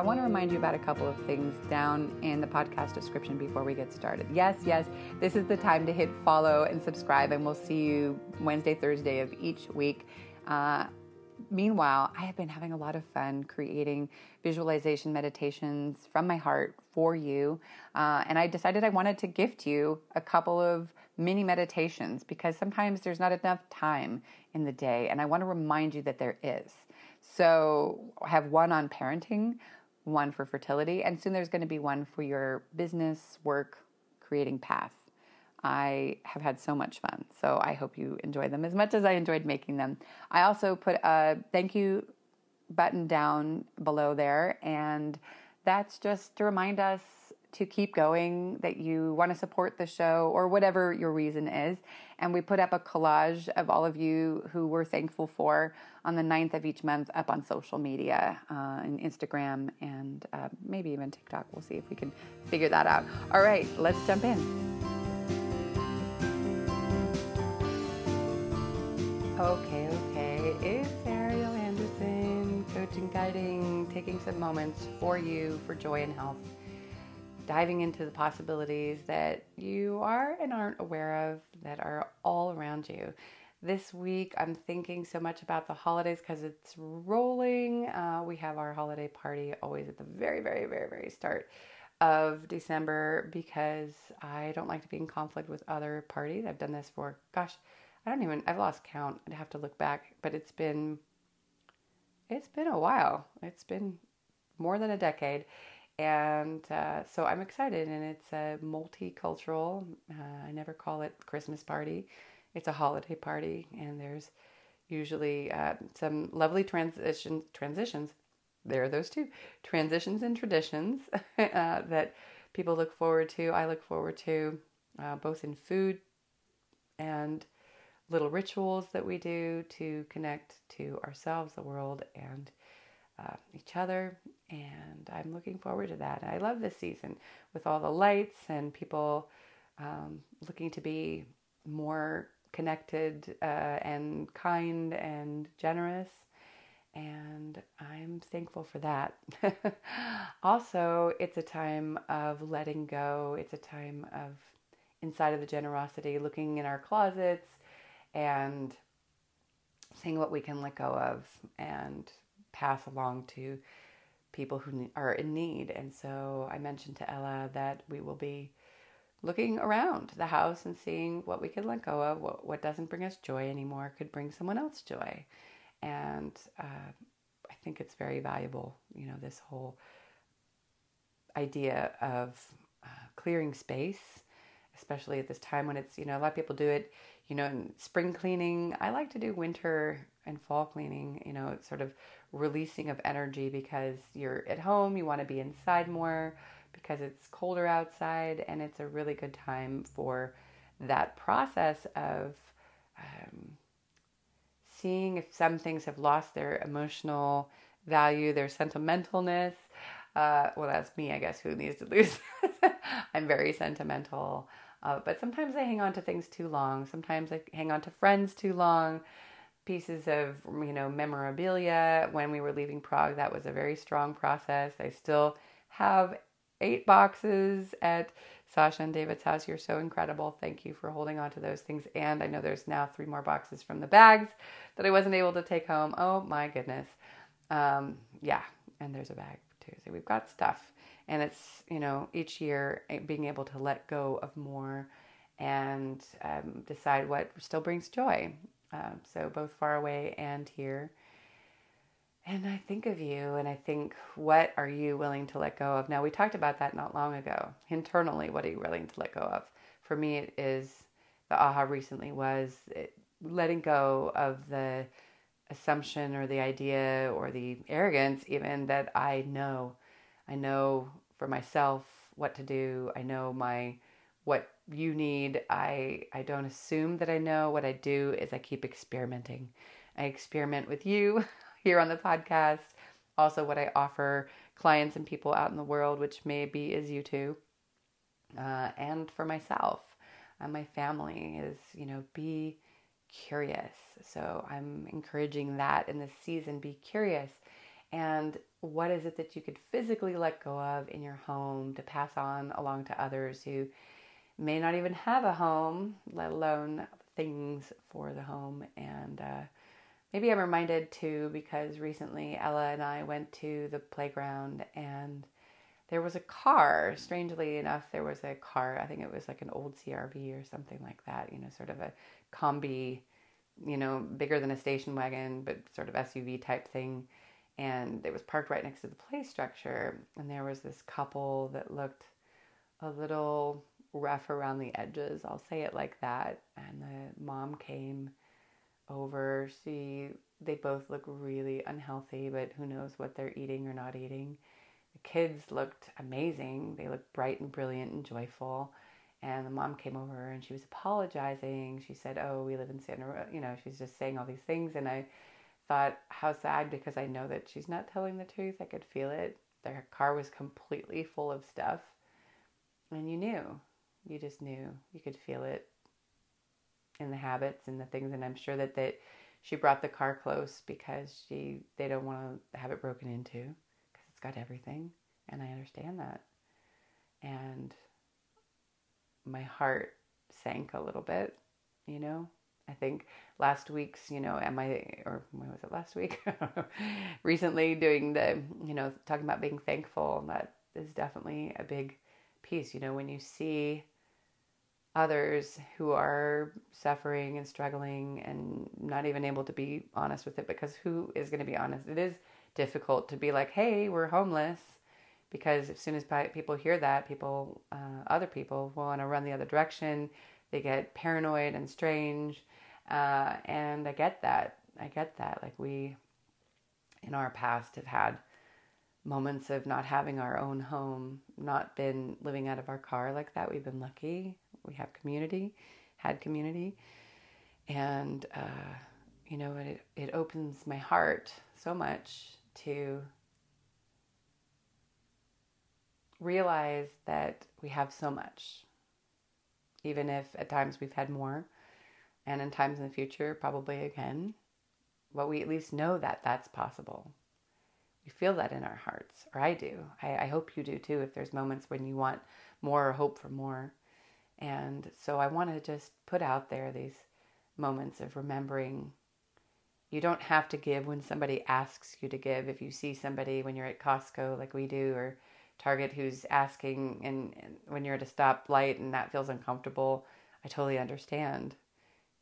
I want to remind you about a couple of things down in the podcast description before we get started. Yes, yes, this is the time to hit follow and subscribe, and we'll see you Wednesday, Thursday of each week. Uh, meanwhile, I have been having a lot of fun creating visualization meditations from my heart for you. Uh, and I decided I wanted to gift you a couple of mini meditations because sometimes there's not enough time in the day. And I want to remind you that there is. So I have one on parenting, one for fertility, and soon there's going to be one for your business, work, creating path. I have had so much fun. So I hope you enjoy them as much as I enjoyed making them. I also put a thank you button down below there, and that's just to remind us to keep going, that you want to support the show, or whatever your reason is. And we put up a collage of all of you who we're thankful for on the 9th of each month up on social media, uh, Instagram, and uh, maybe even TikTok. We'll see if we can figure that out. All right, let's jump in. Okay, okay. It's Ariel Andersson, coaching, guiding, taking some moments for you for joy and health, diving into the possibilities that you are and aren't aware of that are all around you. This week, I'm thinking so much about the holidays because it's rolling. Uh, we have our holiday party always at the very, very, very, very start of December because I don't like to be in conflict with other parties. I've done this for, gosh, I don't even I've lost count. I'd have to look back, but it's been it's been a while. It's been more than a decade. And uh, so I'm excited, and it's a multicultural. Uh, I never call it Christmas party; it's a holiday party, and there's usually uh, some lovely transition transitions. There are those two transitions and traditions uh, that people look forward to. I look forward to uh, both in food and little rituals that we do to connect to ourselves, the world, and uh, each other. And I'm looking forward to that. I love this season with all the lights and people um, looking to be more connected uh, and kind and generous. And I'm thankful for that. also, it's a time of letting go. It's a time of inside of the generosity, looking in our closets, and seeing what we can let go of and pass along to people who are in need. And so I mentioned to Ella that we will be looking around the house and seeing what we could let go of, what, what doesn't bring us joy anymore could bring someone else joy. And uh, I think it's very valuable, you know, this whole idea of uh, clearing space, especially at this time when it's, you know, a lot of people do it you know, in spring cleaning, I like to do winter and fall cleaning, you know, sort of releasing of energy because you're at home, you want to be inside more because it's colder outside, and it's a really good time for that process of um, seeing if some things have lost their emotional value, their sentimentalness. Uh, well, that's me, I guess, who needs to lose. I'm very sentimental. Uh, but sometimes I hang on to things too long. Sometimes I hang on to friends too long. Pieces of you know memorabilia. When we were leaving Prague, that was a very strong process. I still have eight boxes at Sasha and David's house. You're so incredible. Thank you for holding on to those things. And I know there's now three more boxes from the bags that I wasn't able to take home. Oh my goodness. Um, yeah, and there's a bag too. So we've got stuff and it's you know each year eh, being able to let go of more and um, decide what still brings joy um, so both far away and here. And i think of you and i think what are you willing to let go of? Now we talked about that not long ago internally what are you willing to let go of? For me it is the aha recently was it, letting go of the assumption or the idea or the arrogance even that i know. I know for myself what to do. I know my what you need. I I don't assume that I know. What I do is I keep experimenting. I experiment with you here on the podcast. Also, what I offer clients and people out in the world, which maybe is you too, uh, and for myself and my family, is you know be curious. So I'm encouraging that in this season. Be curious. And what is it that you could physically let go of in your home to pass on along to others who may not even have a home, let alone things for the home. And uh, maybe I'm reminded too because recently Ella and I went to the playground and there was a car. Strangely enough, there was a car. I think it was like an old CRV or something like that, you know, sort of a combi, you know, bigger than a station wagon, but sort of SUV type thing. And it was parked right next to the play structure. And there was this couple that looked a little rough around the edges. I'll say it like that. And the mom came over. She they both look really unhealthy, but who knows what they're eating or not eating. The kids looked amazing. They looked bright and brilliant and joyful. And the mom came over and she was apologizing. She said, "Oh, we live in Santa Rosa." You know, she's just saying all these things, and I thought, "How sad!" Because I know that she's not telling the truth. I could feel it. Their car was completely full of stuff, and you knew you just knew. You could feel it in the habits and the things. And I'm sure that, that she brought the car close because she they don't want to have it broken into because it's got everything. And I understand that. And my heart sank a little bit, you know. I think last week's, you know, am I, or when was it last week? Recently doing the, you know, talking about being thankful, and that is definitely a big piece. You know, when you see others who are suffering and struggling and not even able to be honest with it because who is going to be honest? It is difficult to be like, hey, we're homeless. Because as soon as people hear that, people, uh, other people want to run the other direction. They get paranoid and strange. Uh, and I get that. I get that. Like we, in our past, have had moments of not having our own home, not been living out of our car like that. We've been lucky we have community, had community, and uh, you know it it opens my heart so much to realize that we have so much, even if at times we've had more, and in times in the future probably again. But we at least know that that's possible. We feel that in our hearts, or I do. I, I hope you do too. If there's moments when you want more or hope for more, and so I want to just put out there these moments of remembering you don't have to give when somebody asks you to give. If you see somebody when you're at Costco, like we do, or Target, who's asking, and, and when you're at a stoplight and that feels uncomfortable, I totally understand.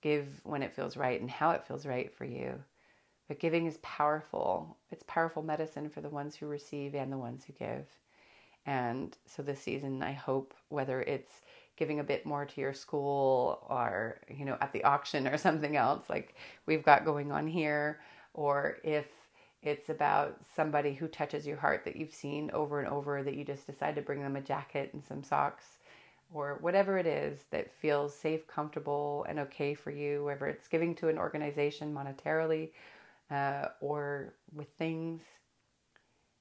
Give when it feels right and how it feels right for you. But giving is powerful. It's powerful medicine for the ones who receive and the ones who give. And so this season, I hope, whether it's giving a bit more to your school or you know at the auction or something else like we've got going on here or if it's about somebody who touches your heart that you've seen over and over that you just decide to bring them a jacket and some socks or whatever it is that feels safe, comfortable, and okay for you, whether it's giving to an organization monetarily uh, or with things.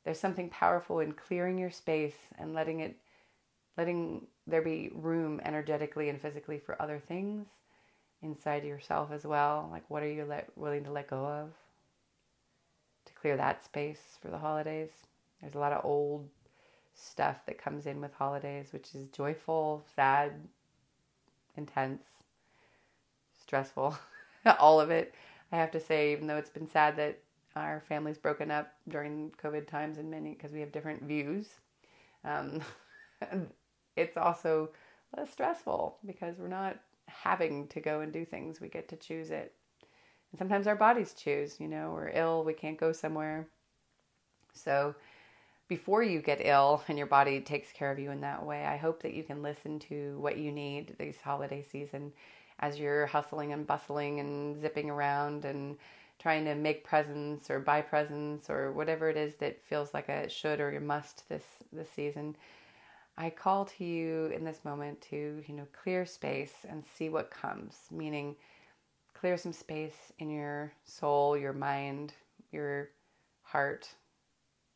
There's something powerful in clearing your space and letting it letting there be room energetically and physically for other things inside yourself as well. Like, what are you let, willing to let go of to clear that space for the holidays? There's a lot of old stuff that comes in with holidays, which is joyful, sad, intense, stressful, all of it. I have to say, even though it's been sad that our family's broken up during COVID times and many because we have different views. Um, it's also less stressful because we're not having to go and do things. We get to choose it. And sometimes our bodies choose, you know, we're ill, we can't go somewhere. So before you get ill and your body takes care of you in that way, I hope that you can listen to what you need this holiday season as you're hustling and bustling and zipping around and trying to make presents or buy presents or whatever it is that feels like a should or a must this this season. I call to you in this moment to, you know, clear space and see what comes, meaning clear some space in your soul, your mind, your heart,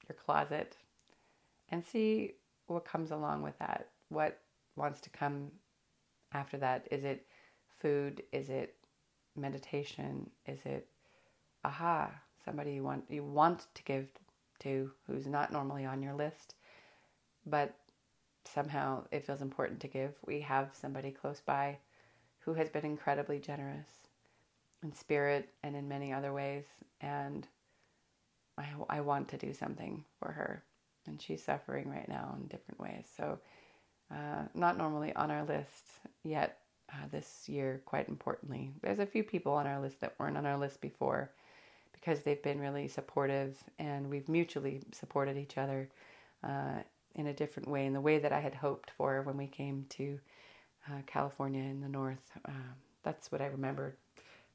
your closet, and see what comes along with that. What wants to come after that? Is it food? Is it meditation? Is it aha, somebody you want you want to give to who's not normally on your list, but somehow it feels important to give. We have somebody close by who has been incredibly generous in spirit and in many other ways, and I, I want to do something for her. And she's suffering right now in different ways. So, uh, not normally on our list yet uh, this year, quite importantly. There's a few people on our list that weren't on our list before because they've been really supportive and we've mutually supported each other uh, in a different way, in the way that I had hoped for when we came to uh, California in the north. Um, that's what I remembered.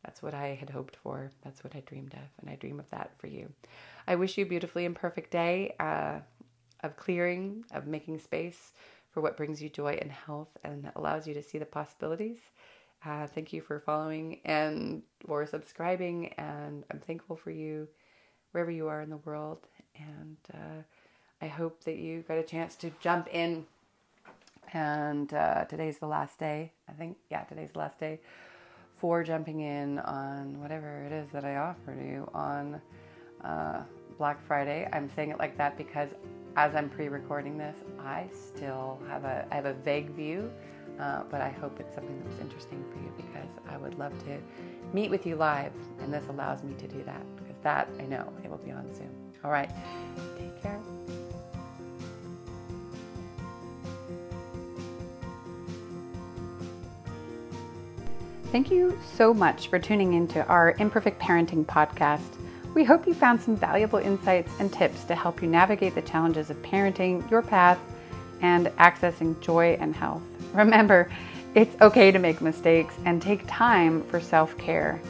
That's what I had hoped for. That's what I dreamed of, and I dream of that for you. I wish you a beautifully imperfect day uh, of clearing, of making space for what brings you joy and health and allows you to see the possibilities. Uh, thank you for following and for subscribing, and I'm thankful for you wherever you are in the world. And uh, I hope that you got a chance to jump in. And uh, today's the last day. I think, yeah, today's the last day for jumping in on whatever it is that I offer you on uh, Black Friday. I'm saying it like that because as I'm pre-recording this, I still have a I have a vague view, uh, but I hope it's something that was interesting for you because I would love to meet with you live, and this allows me to do that because that I know it will be on soon. All right, take care. Thank you so much for tuning into our Imperfect Parenting podcast. We hope you found some valuable insights and tips to help you navigate the challenges of parenting, your path, and accessing joy and health. Remember, it's okay to make mistakes and take time for self care.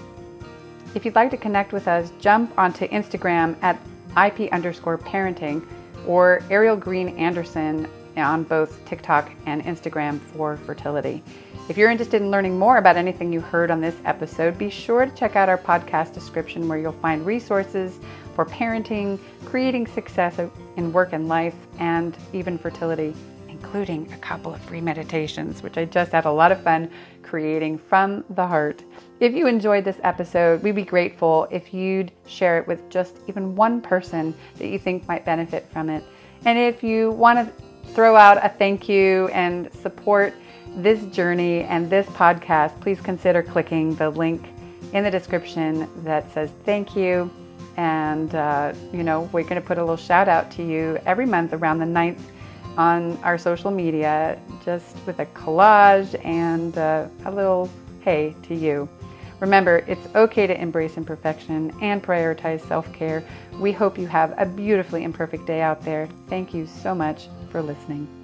If you'd like to connect with us, jump onto Instagram at IP underscore parenting or Ariel Green Andersson on both TikTok and Instagram for fertility. If you're interested in learning more about anything you heard on this episode, be sure to check out our podcast description where you'll find resources for parenting, creating success in work and life, and even fertility, including a couple of free meditations, which I just had a lot of fun creating from the heart. If you enjoyed this episode, we'd be grateful if you'd share it with just even one person that you think might benefit from it. And if you want to throw out a thank you and support, this journey and this podcast, please consider clicking the link in the description that says thank you. And, uh, you know, we're going to put a little shout out to you every month around the 9th on our social media, just with a collage and uh, a little hey to you. Remember, it's okay to embrace imperfection and prioritize self care. We hope you have a beautifully imperfect day out there. Thank you so much for listening.